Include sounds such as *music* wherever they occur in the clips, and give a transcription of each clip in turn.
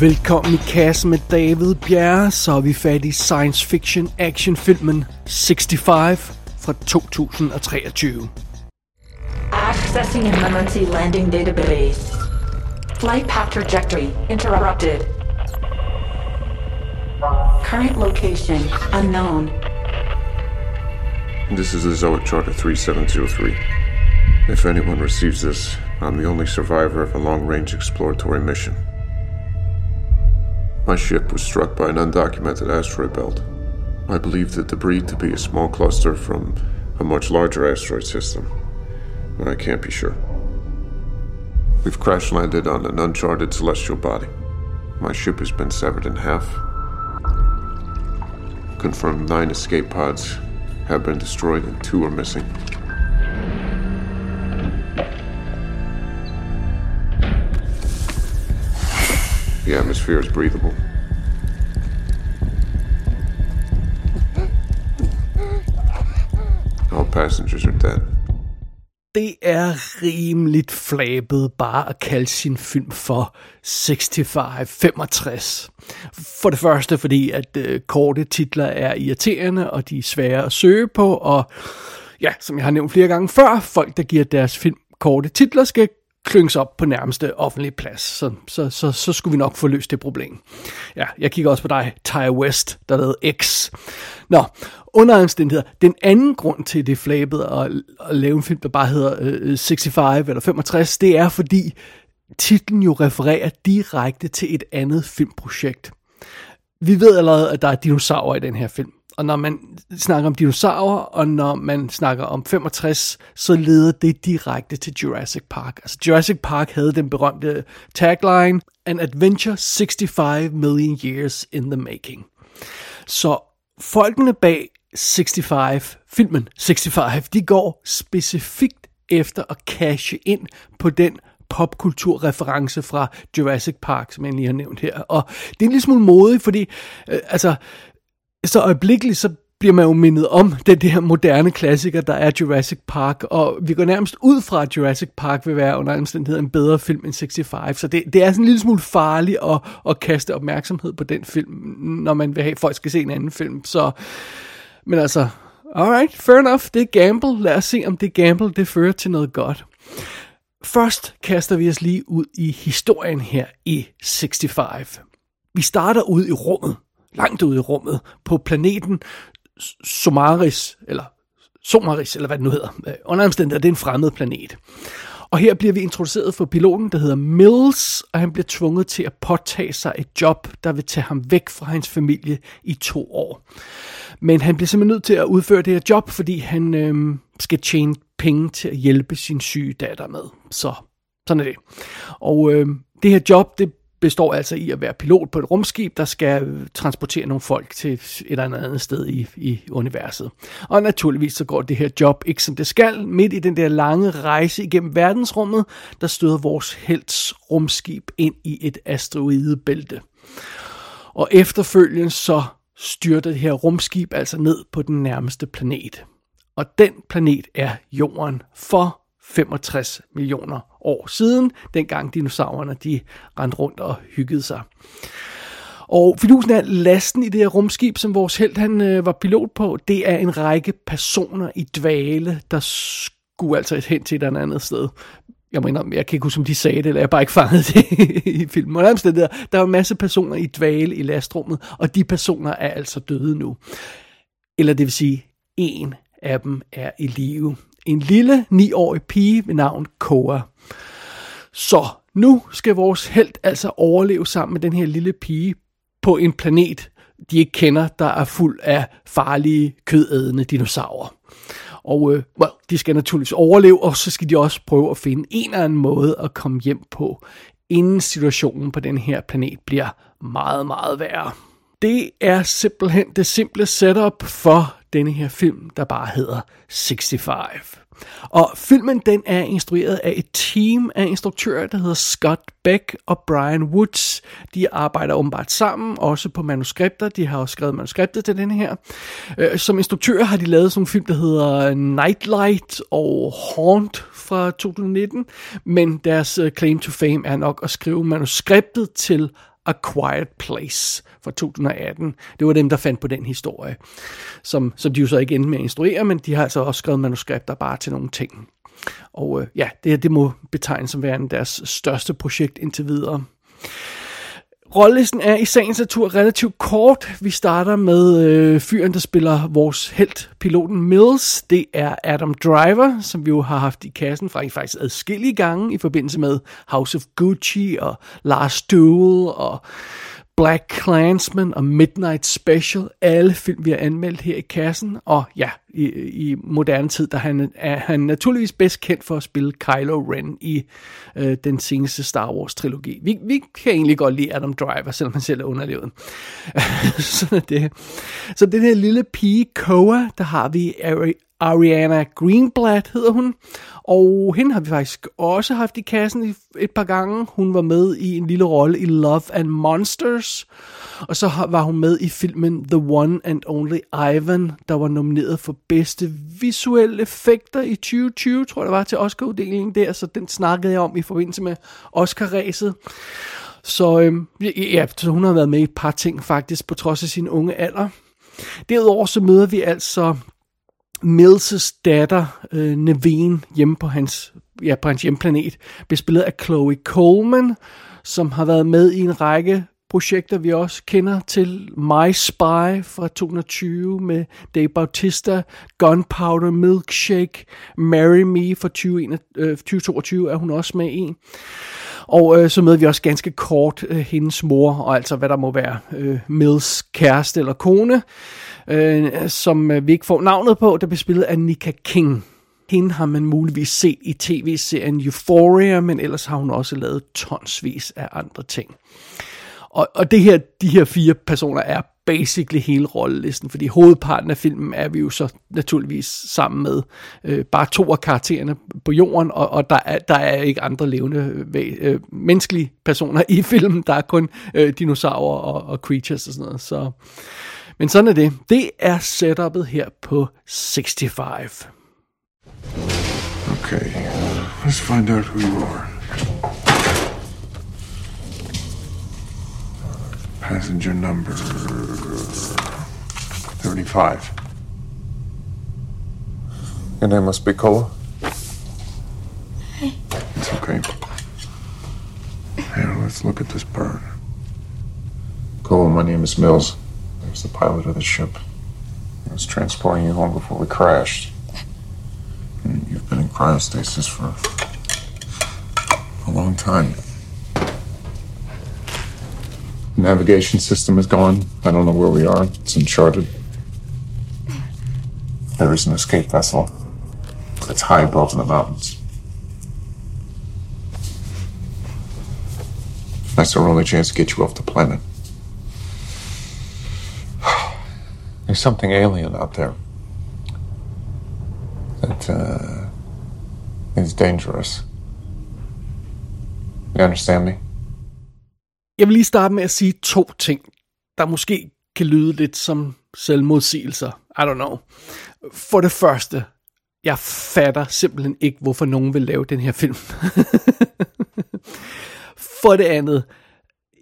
Velkommen i kassen med David Bjerre, så er vi fat i science fiction actionfilmen 65 fra 2023. Accessing emergency landing database. Flight path trajectory interrupted. Current location unknown. This is the Zoic Charter 3703. If anyone receives this, I'm the only survivor of a long range exploratory mission. My ship was struck by an undocumented asteroid belt. I believe the debris to be a small cluster from a much larger asteroid system, but I can't be sure. We've crash landed on an uncharted celestial body. My ship has been severed in half. Confirmed nine escape pods have been destroyed and two are missing. The atmosphere is breathable. All passengers are dead. Det er rimeligt flabet bare at kalde sin film for 65-65. For det første fordi, at øh, korte titler er irriterende, og de er svære at søge på, og ja, som jeg har nævnt flere gange før, folk, der giver deres film korte titler, skal klynges op på nærmeste offentlige plads. Så, så, så, så skulle vi nok få løst det problem. Ja, jeg kigger også på dig, Ty West, der lavede X. Nå, under omstændigheder, den anden grund til det flabet at, at lave en film, der bare hedder øh, 65 eller 65, det er fordi titlen jo refererer direkte til et andet filmprojekt. Vi ved allerede, at der er dinosaurer i den her film. Og når man snakker om dinosaurer, og når man snakker om 65, så leder det direkte til Jurassic Park. Altså Jurassic Park havde den berømte tagline, An adventure 65 million years in the making. Så folkene bag 65, filmen 65, de går specifikt efter at cashe ind på den popkulturreference fra Jurassic Park, som jeg lige har nævnt her. Og det er en lille smule modigt, fordi øh, altså, så øjeblikkeligt så bliver man jo mindet om den her moderne klassiker, der er Jurassic Park, og vi går nærmest ud fra, at Jurassic Park vil være under omstændigheder en bedre film end 65, så det, det er sådan en lille smule farligt at, at kaste opmærksomhed på den film, når man vil have, at folk skal se en anden film, så, men altså, alright, fair enough, det er gamble, lad os se, om det gamble, det fører til noget godt. Først kaster vi os lige ud i historien her i 65. Vi starter ud i rummet, langt ude i rummet, på planeten Somaris, eller Somaris, eller hvad det nu hedder. Øh, under omstændigheder, det er en fremmed planet. Og her bliver vi introduceret for piloten, der hedder Mills, og han bliver tvunget til at påtage sig et job, der vil tage ham væk fra hans familie i to år. Men han bliver simpelthen nødt til at udføre det her job, fordi han øh, skal tjene penge til at hjælpe sin syge datter med. Så sådan er det. Og øh, det her job, det består altså i at være pilot på et rumskib, der skal transportere nogle folk til et eller andet sted i, i universet. Og naturligvis så går det her job ikke som det skal. Midt i den der lange rejse igennem verdensrummet, der støder vores helts rumskib ind i et asteroidebælte. Og efterfølgende så styrter det her rumskib altså ned på den nærmeste planet. Og den planet er Jorden for 65 millioner år siden, dengang dinosaurerne de rendte rundt og hyggede sig. Og fidusen er lasten i det her rumskib, som vores held han øh, var pilot på, det er en række personer i dvale, der skulle altså hen til et eller andet sted. Jeg mener, jeg kan ikke huske, om de sagde det, eller jeg bare ikke fanget det *laughs* i filmen. Og der, der, der var en masse personer i dvale i lastrummet, og de personer er altså døde nu. Eller det vil sige, en af dem er i live en lille 9-årig pige ved navn Koa. Så nu skal vores held altså overleve sammen med den her lille pige på en planet, de ikke kender, der er fuld af farlige, kødædende dinosaurer. Og øh, well, de skal naturligvis overleve, og så skal de også prøve at finde en eller anden måde at komme hjem på, inden situationen på den her planet bliver meget, meget værre. Det er simpelthen det simple setup for denne her film, der bare hedder 65. Og filmen den er instrueret af et team af instruktører, der hedder Scott Beck og Brian Woods. De arbejder åbenbart sammen, også på manuskripter. De har også skrevet manuskriptet til den her. Øh, som instruktører har de lavet sådan en film, der hedder Nightlight og Haunt fra 2019. Men deres øh, claim to fame er nok at skrive manuskriptet til A Quiet Place fra 2018. Det var dem, der fandt på den historie, som, som de jo så ikke endte med at instruere, men de har altså også skrevet manuskripter bare til nogle ting. Og øh, ja, det, det må betegnes som værende deres største projekt indtil videre. Rollelisten er i sagens natur relativt kort. Vi starter med øh, fyren, der spiller vores helt, piloten Mills. Det er Adam Driver, som vi jo har haft i kassen fra faktisk adskillige gange i forbindelse med House of Gucci og Last Duel og Black Clansman og Midnight Special, alle film, vi har anmeldt her i kassen. Og ja, i, i moderne tid, der han, er han naturligvis bedst kendt for at spille Kylo Ren i øh, den seneste Star Wars-trilogi. Vi, vi kan egentlig godt lide Adam Driver, selvom han selv er underlevet. *laughs* Sådan er det. Så den her lille pige, Koa, der har vi Ariana Greenblatt hedder hun, og hende har vi faktisk også haft i kassen et par gange. Hun var med i en lille rolle i Love and Monsters, og så var hun med i filmen The One and Only Ivan, der var nomineret for bedste visuelle effekter i 2020, tror jeg det var, til Oscar-uddelingen der, så den snakkede jeg om i forbindelse med Oscar-ræset. Så, øhm, ja, så hun har været med i et par ting faktisk, på trods af sin unge alder. Derudover så møder vi altså Mills' datter, øh, Neveen, hjemme på hans, ja, på hans hjemplanet, bespillet af Chloe Coleman, som har været med i en række projekter, vi også kender til. My Spy fra 2020 med Dave Bautista, Gunpowder Milkshake, Marry Me fra 2022 øh, er hun også med i. Og øh, så møder vi også ganske kort øh, hendes mor, og altså hvad der må være øh, Mills kæreste eller kone øh, som øh, vi ikke får navnet på, der bliver spillet af Nika King. Hende har man muligvis set i tv-serien Euphoria, men ellers har hun også lavet tonsvis af andre ting. Og, og det her, de her fire personer er basically hele rollelisten, fordi hovedparten af filmen er vi jo så naturligvis sammen med øh, bare to af karaktererne på jorden, og, og der, er, der er ikke andre levende øh, øh, menneskelige personer i *laughs* filmen, der er kun øh, dinosaurer og, og creatures og sådan noget. Så men sådan er det. Det er setupet her på 65. Okay, let's find out who you are. Passenger number 35. Your name must be Cola? It's okay. Here, let's look at this bird. Cola, my name is Mills. I was the pilot of the ship. I was transporting you home before we crashed. And you've been in cryostasis for a long time. Navigation system is gone. I don't know where we are. It's uncharted. There is an escape vessel. It's high above in the mountains. That's our only chance to get you off the planet. *sighs* There's something alien out there that uh, is dangerous. You understand me? Jeg vil lige starte med at sige to ting, der måske kan lyde lidt som selvmodsigelser. I don't know. For det første, jeg fatter simpelthen ikke, hvorfor nogen vil lave den her film. *laughs* For det andet,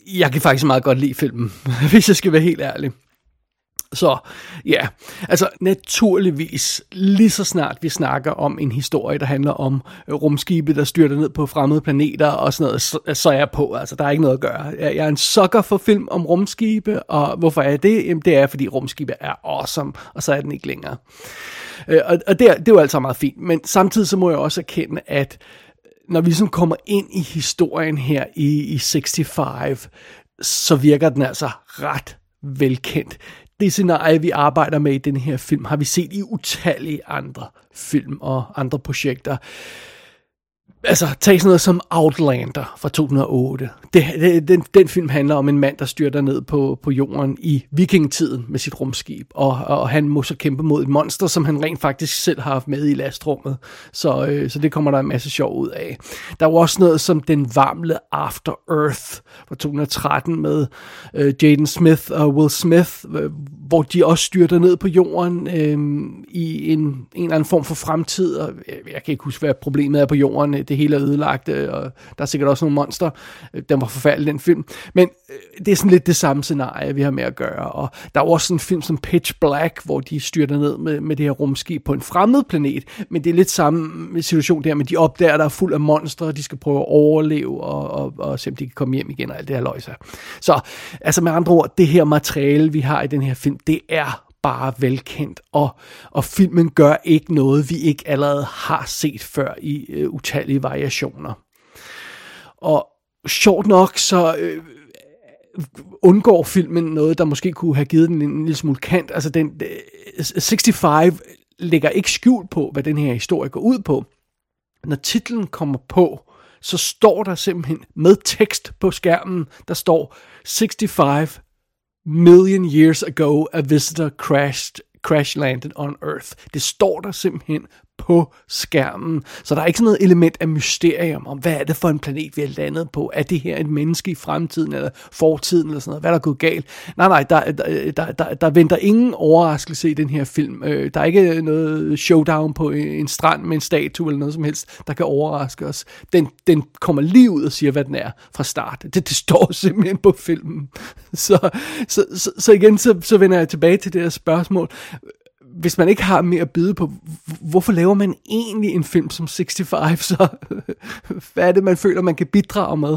jeg kan faktisk meget godt lide filmen, *laughs* hvis jeg skal være helt ærlig. Så ja, altså naturligvis, lige så snart vi snakker om en historie, der handler om øh, rumskibe, der styrter ned på fremmede planeter og sådan noget, så, så er jeg på. Altså, der er ikke noget at gøre. Jeg, jeg er en sucker for film om rumskibe, og hvorfor er det? Jamen, det er, fordi rumskibe er awesome, og så er den ikke længere. Øh, og og det, er, det er jo altså meget fint, men samtidig så må jeg også erkende, at øh, når vi ligesom kommer ind i historien her i, i 65, så virker den altså ret velkendt det scenarie, vi arbejder med i den her film, har vi set i utallige andre film og andre projekter altså, tag sådan noget som Outlander fra 2008. Det, det, den, den film handler om en mand, der styrter ned på, på jorden i vikingetiden med sit rumskib, og, og han må så kæmpe mod et monster, som han rent faktisk selv har haft med i lastrummet. Så, øh, så det kommer der en masse sjov ud af. Der var også noget som Den varmle After Earth fra 2013 med øh, Jaden Smith og Will Smith, øh, hvor de også styrter ned på jorden øh, i en, en eller anden form for fremtid, og jeg, jeg kan ikke huske, hvad problemet er på jorden, det hele er ødelagt, øh, og der er sikkert også nogle monster, øh, den var forfærdelig, den film, men øh, det er sådan lidt det samme scenarie, vi har med at gøre, og der er også en film som Pitch Black, hvor de styrter ned med, med det her rumskib på en fremmed planet, men det er lidt samme situation der, men de opdager, der er fuld af monstre, og de skal prøve at overleve, og, og, og se om de kan komme hjem igen, og alt det her løjser. Så, altså med andre ord, det her materiale, vi har i den her film, det er bare velkendt, og, og filmen gør ikke noget, vi ikke allerede har set før i øh, utallige variationer. Og sjovt nok, så øh, undgår filmen noget, der måske kunne have givet den en, en lille smule kant. Altså, den, øh, 65 lægger ikke skjul på, hvad den her historie går ud på. Når titlen kommer på, så står der simpelthen med tekst på skærmen, der står 65 million years ago a visitor crashed crash landed on Earth. Det står der simpelthen på skærmen. Så der er ikke sådan noget element af mysterium om, hvad er det for en planet, vi er landet på? Er det her et menneske i fremtiden eller fortiden eller sådan noget? Hvad er der gået galt? Nej, nej, der, der, der, der, der venter ingen overraskelse i den her film. Øh, der er ikke noget showdown på en strand med en statue eller noget som helst, der kan overraske os. Den, den kommer lige ud og siger, hvad den er fra start. Det, det står *laughs* simpelthen på filmen. Så, så, så, så igen, så, så vender jeg tilbage til det her spørgsmål hvis man ikke har mere at byde på, hvorfor laver man egentlig en film som 65, så *laughs* hvad er det, man føler, man kan bidrage med?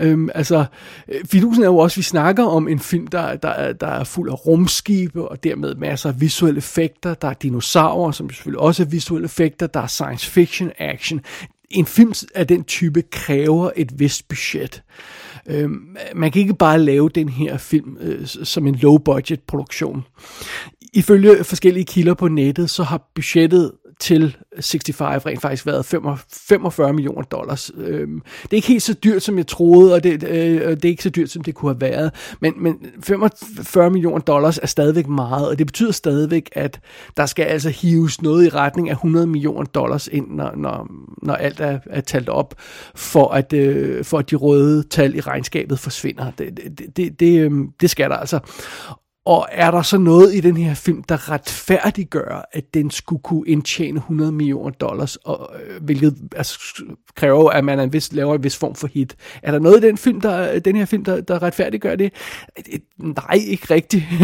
Øhm, altså, øh, fidusen er jo også, at vi snakker om en film, der, der, der er fuld af rumskibe, og dermed masser af visuelle effekter. Der er dinosaurer, som selvfølgelig også er visuelle effekter. Der er science fiction, action. En film af den type kræver et vist budget. Øhm, man kan ikke bare lave den her film øh, som en low-budget produktion. Ifølge forskellige kilder på nettet, så har budgettet til 65 rent faktisk været 45 millioner dollars. Øhm, det er ikke helt så dyrt, som jeg troede, og det, øh, det er ikke så dyrt, som det kunne have været. Men, men 45 millioner dollars er stadigvæk meget, og det betyder stadigvæk, at der skal altså hives noget i retning af 100 millioner dollars ind, når, når, når alt er, er talt op, for at, øh, for at de røde tal i regnskabet forsvinder. Det, det, det, det, øh, det skal der altså. Og er der så noget i den her film, der retfærdiggør, at den skulle kunne indtjene 100 millioner dollars, og, øh, hvilket altså, kræver, at man en vis, laver en vis form for hit. Er der noget i den, film, der, den her film, der, der retfærdiggør det? Nej, ikke rigtigt. *laughs*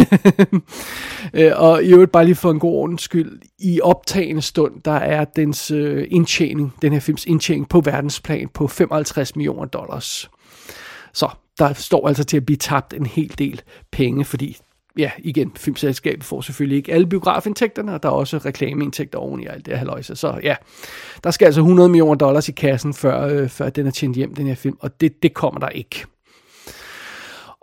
Øh, og i øvrigt bare lige for en god ordens skyld, i optagende stund, der er dens øh, indtjening, den her films indtjening på verdensplan på 55 millioner dollars. Så der står altså til at blive tabt en hel del penge, fordi ja, igen, filmselskabet får selvfølgelig ikke alle biografindtægterne, og der er også reklameindtægter oven i alt det her løjse. Så ja, der skal altså 100 millioner dollars i kassen, før, øh, før den er tjent hjem, den her film, og det, det kommer der ikke.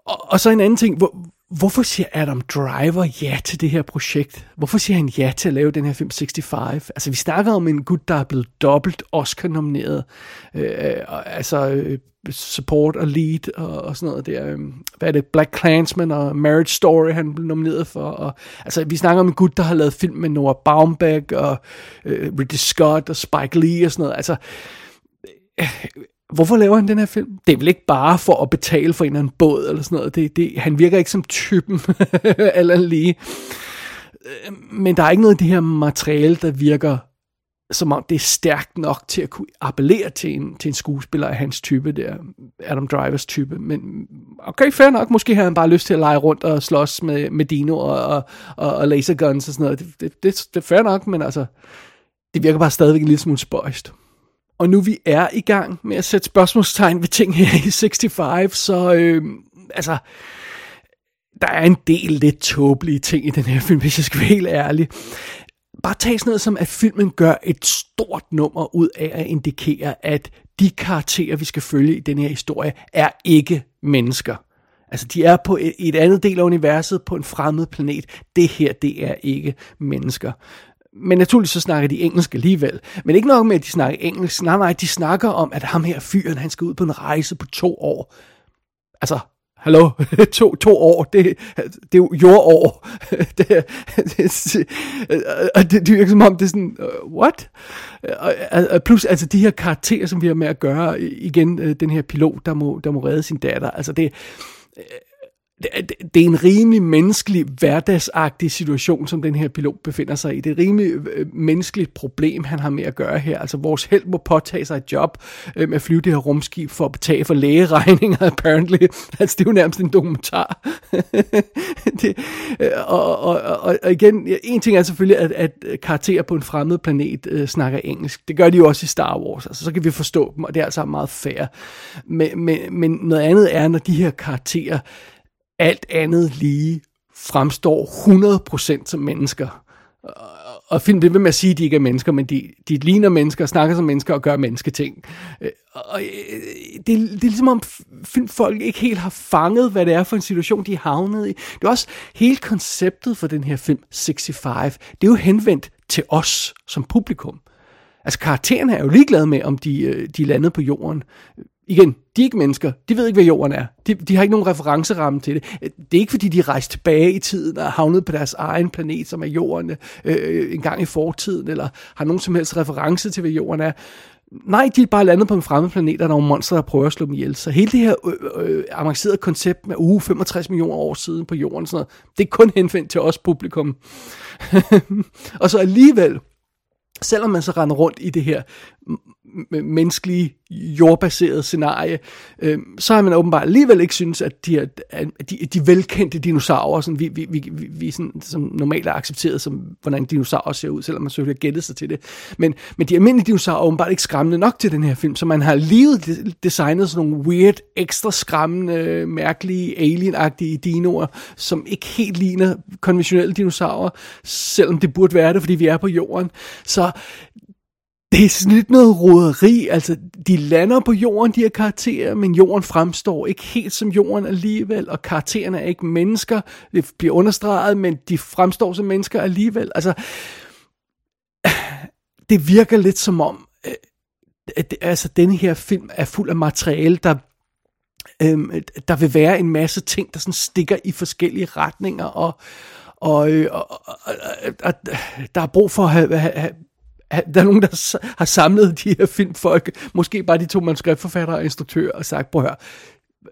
Og, og så en anden ting, hvor, hvorfor siger Adam Driver ja til det her projekt? Hvorfor siger han ja til at lave den her film 65? Altså, vi snakker om en gut, der er blevet dobbelt Oscar-nomineret. Øh, altså, øh, support og lead og, og sådan noget der. Øhm, hvad er det? Black Clansman og Marriage Story, han blev nomineret for. Og, altså, vi snakker om en gut, der har lavet film med Noah Baumbach og øh, Ridley Scott og Spike Lee og sådan noget. Altså, hvorfor laver han den her film? Det er vel ikke bare for at betale for en eller anden båd eller sådan noget. Det, det, han virker ikke som typen, *laughs* eller lige. Øh, men der er ikke noget af det her materiale, der virker som om det er stærkt nok til at kunne appellere til en, til en skuespiller af hans type der, Adam Drivers type, men okay, fair nok, måske har han bare lyst til at lege rundt og slås med, med Dino og, og, og, og laserguns og sådan noget, det, det, det, det er fair nok, men altså, det virker bare stadigvæk en lille smule spøjst. Og nu vi er i gang med at sætte spørgsmålstegn ved ting her i 65, så øh, altså, der er en del lidt tåbelige ting i den her film, hvis jeg skal være helt ærlig. Bare tag sådan noget som, at filmen gør et stort nummer ud af at indikere, at de karakterer, vi skal følge i den her historie, er ikke mennesker. Altså, de er på et, et andet del af universet, på en fremmed planet. Det her, det er ikke mennesker. Men naturligvis så snakker de engelsk alligevel. Men ikke nok med, at de snakker engelsk. Nej, nej, de snakker om, at ham her fyren, han skal ud på en rejse på to år. Altså, hallo, *laughs* to, to år, det, det er jo jordår. *laughs* det, det, det, det virker som om, det er sådan, uh, what? Uh, plus, altså de her karakterer, som vi har med at gøre, igen, uh, den her pilot, der må, der må redde sin datter, altså det, det, det er en rimelig menneskelig, hverdagsagtig situation, som den her pilot befinder sig i. Det er et rimelig øh, menneskeligt problem, han har med at gøre her. Altså, vores held må påtage sig et job øh, med at flyve det her rumskib for at betale for lægeregninger, *laughs* apparently. Altså, det er jo nærmest en dokumentar. *laughs* det, øh, og, og, og, og igen, en ting er selvfølgelig, at, at karakterer på en fremmed planet øh, snakker engelsk. Det gør de jo også i Star Wars. Altså, så kan vi forstå dem, og det er altså meget fair. Men, men, men noget andet er, når de her karakterer alt andet lige fremstår 100% som mennesker. Og film det vil man sige, at de ikke er mennesker, men de, de ligner mennesker, snakker som mennesker og gør mennesketing. Øh, og øh, det, det er ligesom om filmfolk ikke helt har fanget, hvad det er for en situation, de er havnet i. Det er også hele konceptet for den her film, 65. Det er jo henvendt til os som publikum. Altså karaktererne er jo ligeglade med, om de, øh, de er landet på jorden igen, de er ikke mennesker. De ved ikke, hvad jorden er. De, de har ikke nogen referenceramme til det. Det er ikke, fordi de er rejst tilbage i tiden og havnet på deres egen planet, som er jorden, øh, en gang i fortiden, eller har nogen som helst reference til, hvad jorden er. Nej, de er bare landet på en fremmed planet, og der er nogle monster, der prøver at slå dem ihjel. Så hele det her øh, øh, avancerede koncept med uh, uge 65 millioner år siden på jorden, sådan noget, det er kun henvendt til os publikum. *laughs* og så alligevel, selvom man så render rundt i det her menneskelige, jordbaserede scenarie, øh, så har man åbenbart alligevel ikke synes, at de, at de, de velkendte dinosaurer, som vi, vi, vi, vi sådan, som normalt er accepteret, som hvordan dinosaurer ser ud, selvom man selvfølgelig har gættet sig til det. Men, men de almindelige dinosaurer er åbenbart ikke skræmmende nok til den her film, så man har alligevel designet sådan nogle weird, ekstra skræmmende, mærkelige, alienagtige dinoer, som ikke helt ligner konventionelle dinosaurer, selvom det burde være det, fordi vi er på jorden. Så det er sådan lidt noget roderi, altså de lander på jorden, de her karakterer, men jorden fremstår ikke helt som jorden alligevel, og karaktererne er ikke mennesker, det bliver understreget, men de fremstår som mennesker alligevel. Altså, det virker lidt som om, at altså, denne her film er fuld af materiale, der øhm, der vil være en masse ting, der sådan stikker i forskellige retninger, og, og, og, og, og, og der er brug for at have, have, der er nogen, der har samlet de her filmfolk, måske bare de to manuskriptforfattere og instruktører, og sagt, prøv at høre,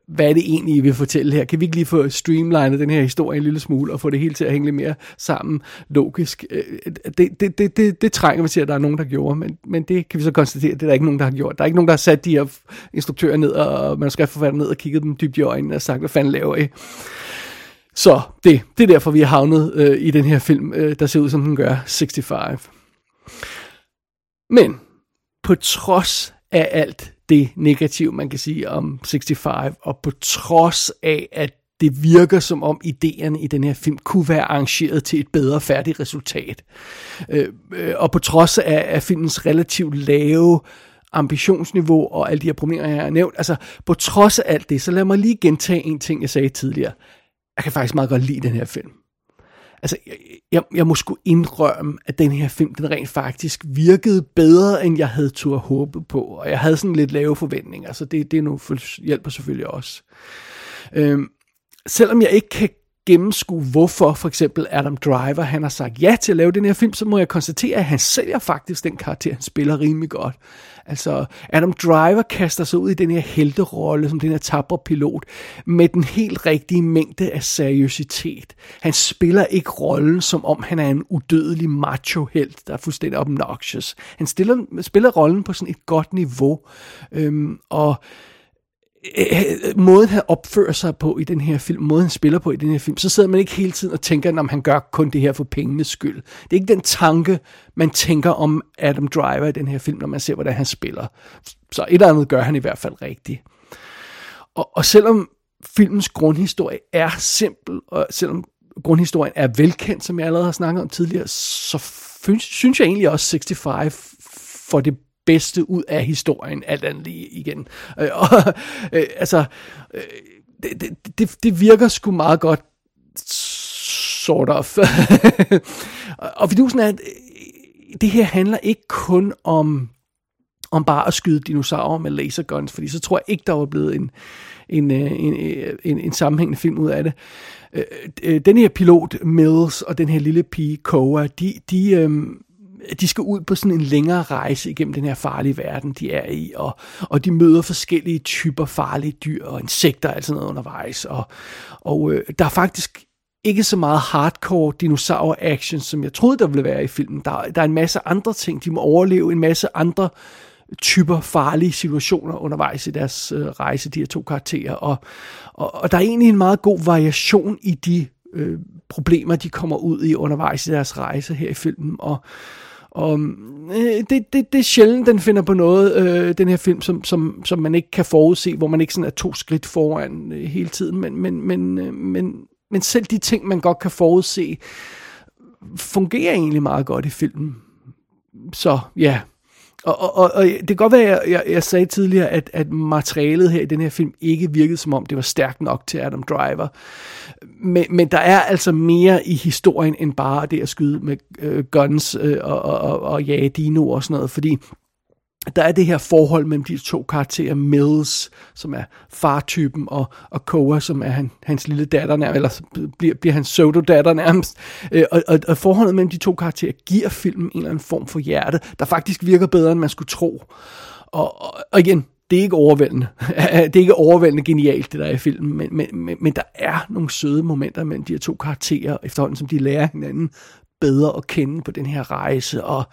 hvad er det egentlig, I vil fortælle her? Kan vi ikke lige få streamlinet den her historie en lille smule, og få det hele til at hænge lidt mere sammen logisk? Det, det, det, det, det trænger vi til, at der er nogen, der gjorde, men, men det kan vi så konstatere, det er der ikke nogen, der har gjort. Der er ikke nogen, der har sat de her instruktører ned, og manuskriptforfattere ned, og kigget dem dybt i øjnene, og sagt, hvad fanden laver I? Så det, det er derfor, vi er havnet øh, i den her film, øh, der ser ud, som den gør, 65. Men på trods af alt det negative, man kan sige om 65, og på trods af, at det virker som om idéerne i den her film kunne være arrangeret til et bedre færdigt resultat. Øh, øh, og på trods af, af filmens relativt lave ambitionsniveau og alle de her problemer, jeg har nævnt, altså på trods af alt det, så lad mig lige gentage en ting, jeg sagde tidligere. Jeg kan faktisk meget godt lide den her film altså, jeg, jeg må sgu indrømme, at den her film, den rent faktisk virkede bedre, end jeg havde tur håbe på. Og jeg havde sådan lidt lave forventninger, så det, det nu hjælper selvfølgelig også. Øhm, selvom jeg ikke kan gennemskue, hvorfor for eksempel Adam Driver, han har sagt ja til at lave den her film, så må jeg konstatere, at han sælger faktisk den karakter, han spiller rimelig godt. Altså, Adam Driver kaster sig ud i den her helterolle, som den her tabre pilot, med den helt rigtige mængde af seriøsitet. Han spiller ikke rollen, som om han er en udødelig macho-helt, der er fuldstændig obnoxious. Han stiller, spiller rollen på sådan et godt niveau, øhm, og Øh, øh, måden han opfører sig på i den her film, måden han spiller på i den her film, så sidder man ikke hele tiden og tænker, om han gør kun det her for pengenes skyld. Det er ikke den tanke, man tænker om Adam Driver i den her film, når man ser, hvordan han spiller. Så et eller andet gør han i hvert fald rigtigt. Og, og selvom filmens grundhistorie er simpel, og selvom grundhistorien er velkendt, som jeg allerede har snakket om tidligere, så synes jeg egentlig også 65 for det bedste ud af historien, alt andet lige igen. Øh, og, øh, altså, øh, det, det, det, virker sgu meget godt, sort of. *laughs* og fidusen er, at øh, det her handler ikke kun om om bare at skyde dinosaurer med laserguns, fordi så tror jeg ikke, der var blevet en, en, øh, en, øh, en, en sammenhængende film ud af det. Den her pilot, Mills, og den her lille pige, Koa, de, de, øhm, de skal ud på sådan en længere rejse igennem den her farlige verden, de er i, og, og de møder forskellige typer farlige dyr og insekter og alt sådan noget undervejs, og, og øh, der er faktisk ikke så meget hardcore dinosaur-action, som jeg troede, der ville være i filmen. Der, der er en masse andre ting, de må overleve, en masse andre typer farlige situationer undervejs i deres øh, rejse, de her to karakterer. Og, og, og der er egentlig en meget god variation i de øh, problemer, de kommer ud i undervejs i deres rejse her i filmen. Og, og øh, det, det, det er sjældent, den finder på noget, øh, den her film, som, som, som man ikke kan forudse, hvor man ikke sådan er to skridt foran øh, hele tiden. Men, men, men, øh, men, men selv de ting, man godt kan forudse, fungerer egentlig meget godt i filmen. Så ja, og, og, og, og det kan godt være, at jeg, jeg sagde tidligere, at, at materialet her i den her film ikke virkede som om, det var stærkt nok til Adam Driver. Men, men der er altså mere i historien, end bare det at skyde med øh, guns øh, og, og, og, og jage dino og sådan noget. Fordi der er det her forhold mellem de to karakterer, Mills, som er fartypen, og, og Koa, som er han, hans lille datter nærmest, eller bliver, bliver hans pseudo-datter nærmest. Øh, og, og, og forholdet mellem de to karakterer giver filmen en eller anden form for hjerte, der faktisk virker bedre, end man skulle tro. Og, og, og igen, det er ikke overvældende. *laughs* det er ikke overvældende genialt, det der er i filmen, men, men, men, men der er nogle søde momenter mellem de her to karakterer, efterhånden som de lærer hinanden bedre at kende på den her rejse, og,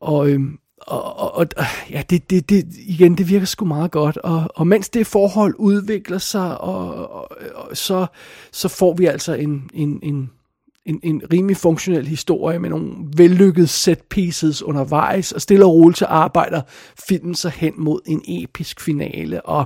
og, øhm, og, og, og ja, det, det, det, igen, det virker sgu meget godt. Og, og mens det forhold udvikler sig, og, og, og så, så får vi altså en, en, en, en, en rimelig funktionel historie med nogle vellykkede set pieces undervejs, og stille og roligt til arbejder filmen sig hen mod en episk finale. Og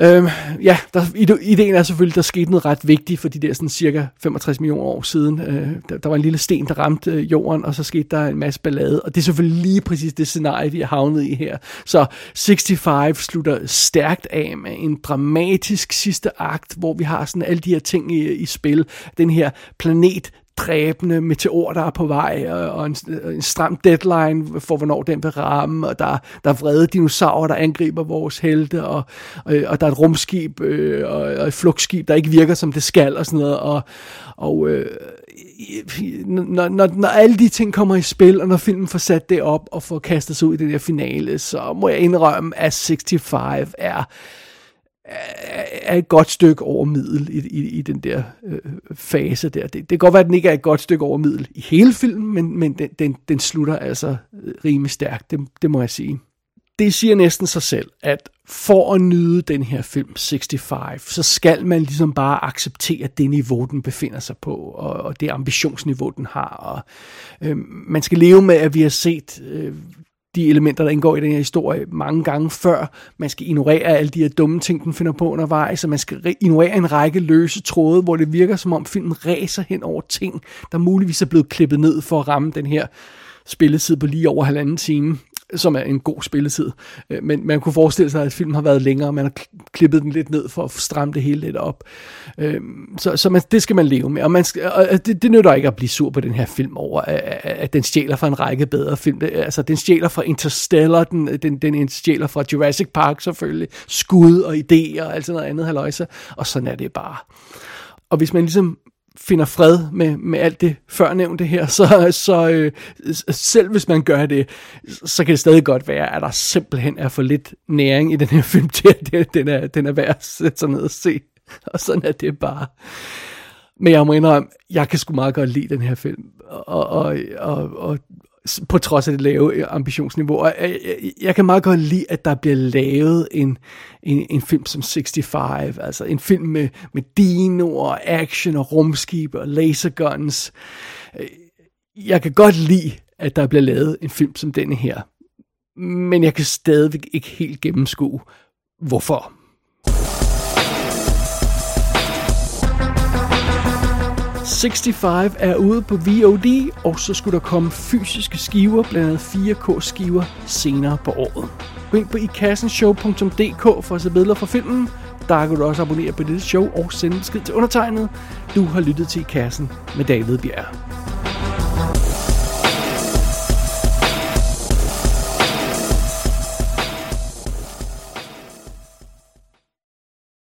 Øhm, ja, der, ideen er selvfølgelig, der skete noget ret vigtigt for de der sådan cirka 65 millioner år siden. Øh, der, der var en lille sten, der ramte øh, jorden, og så skete der en masse ballade. Og det er selvfølgelig lige præcis det scenarie, vi er havnet i her. Så 65 slutter stærkt af med en dramatisk sidste akt, hvor vi har sådan alle de her ting i, i spil. Den her planet, dræbende meteor, der er på vej, og, og en, en stram deadline for, hvornår den vil ramme, og der, der er vrede dinosaurer, der angriber vores helte, og, og, og der er et rumskib øh, og, og et flugtskib, der ikke virker, som det skal, og sådan noget, og, og øh, når, når, når alle de ting kommer i spil, og når filmen får sat det op, og får kastet sig ud i det der finale, så må jeg indrømme, at 65 er er et godt stykke over middel i, i, i den der øh, fase der. Det, det kan godt være, at den ikke er et godt stykke over middel i hele filmen, men, men den, den, den slutter altså øh, rimelig stærkt, det, det må jeg sige. Det siger næsten sig selv, at for at nyde den her film 65, så skal man ligesom bare acceptere det niveau, den befinder sig på, og, og det ambitionsniveau, den har. Og, øh, man skal leve med, at vi har set øh, de elementer, der indgår i den her historie mange gange før. Man skal ignorere alle de her dumme ting, den finder på undervejs, og man skal ignorere en række løse tråde, hvor det virker som om filmen ræser hen over ting, der muligvis er blevet klippet ned for at ramme den her spilletid på lige over halvanden time som er en god spilletid. Øh, men man kunne forestille sig, at filmen har været længere, og man har klippet den lidt ned for at stramme det hele lidt op. Øh, så, så man, det skal man leve med. Og, man skal, og det, det nytter ikke at blive sur på den her film over, at, at den stjæler fra en række bedre film. Altså, den stjæler fra Interstellar, den, den, den stjæler fra Jurassic Park selvfølgelig, skud og idéer og alt sådan noget andet haløjse. Og sådan er det bare. Og hvis man ligesom finder fred med, med alt det førnævnte her, *laughs* så, så øh, selv hvis man gør det, så kan det stadig godt være, at der simpelthen er for lidt næring i den her film til, at den er, den er værd at sætte sig ned og se. *laughs* Og sådan er det bare. Men jeg må indrømme, jeg kan sgu meget godt lide den her film. Og, og, og, og på trods af det lave øh, ambitionsniveau. Og jeg, jeg, jeg kan meget godt lide, at der bliver lavet en, en, en film som 65, altså en film med, med dino og action og rumskib og laserguns. Jeg kan godt lide, at der bliver lavet en film som denne her. Men jeg kan stadigvæk ikke helt gennemskue, hvorfor. 65 er ude på VOD, og så skulle der komme fysiske skiver, blandt andet 4K skiver, senere på året. Gå ind på ikassenshow.dk for at se billeder fra filmen. Der kan du også abonnere på dette show og sende besked til undertegnet. Du har lyttet til I Kassen med David Bjerg.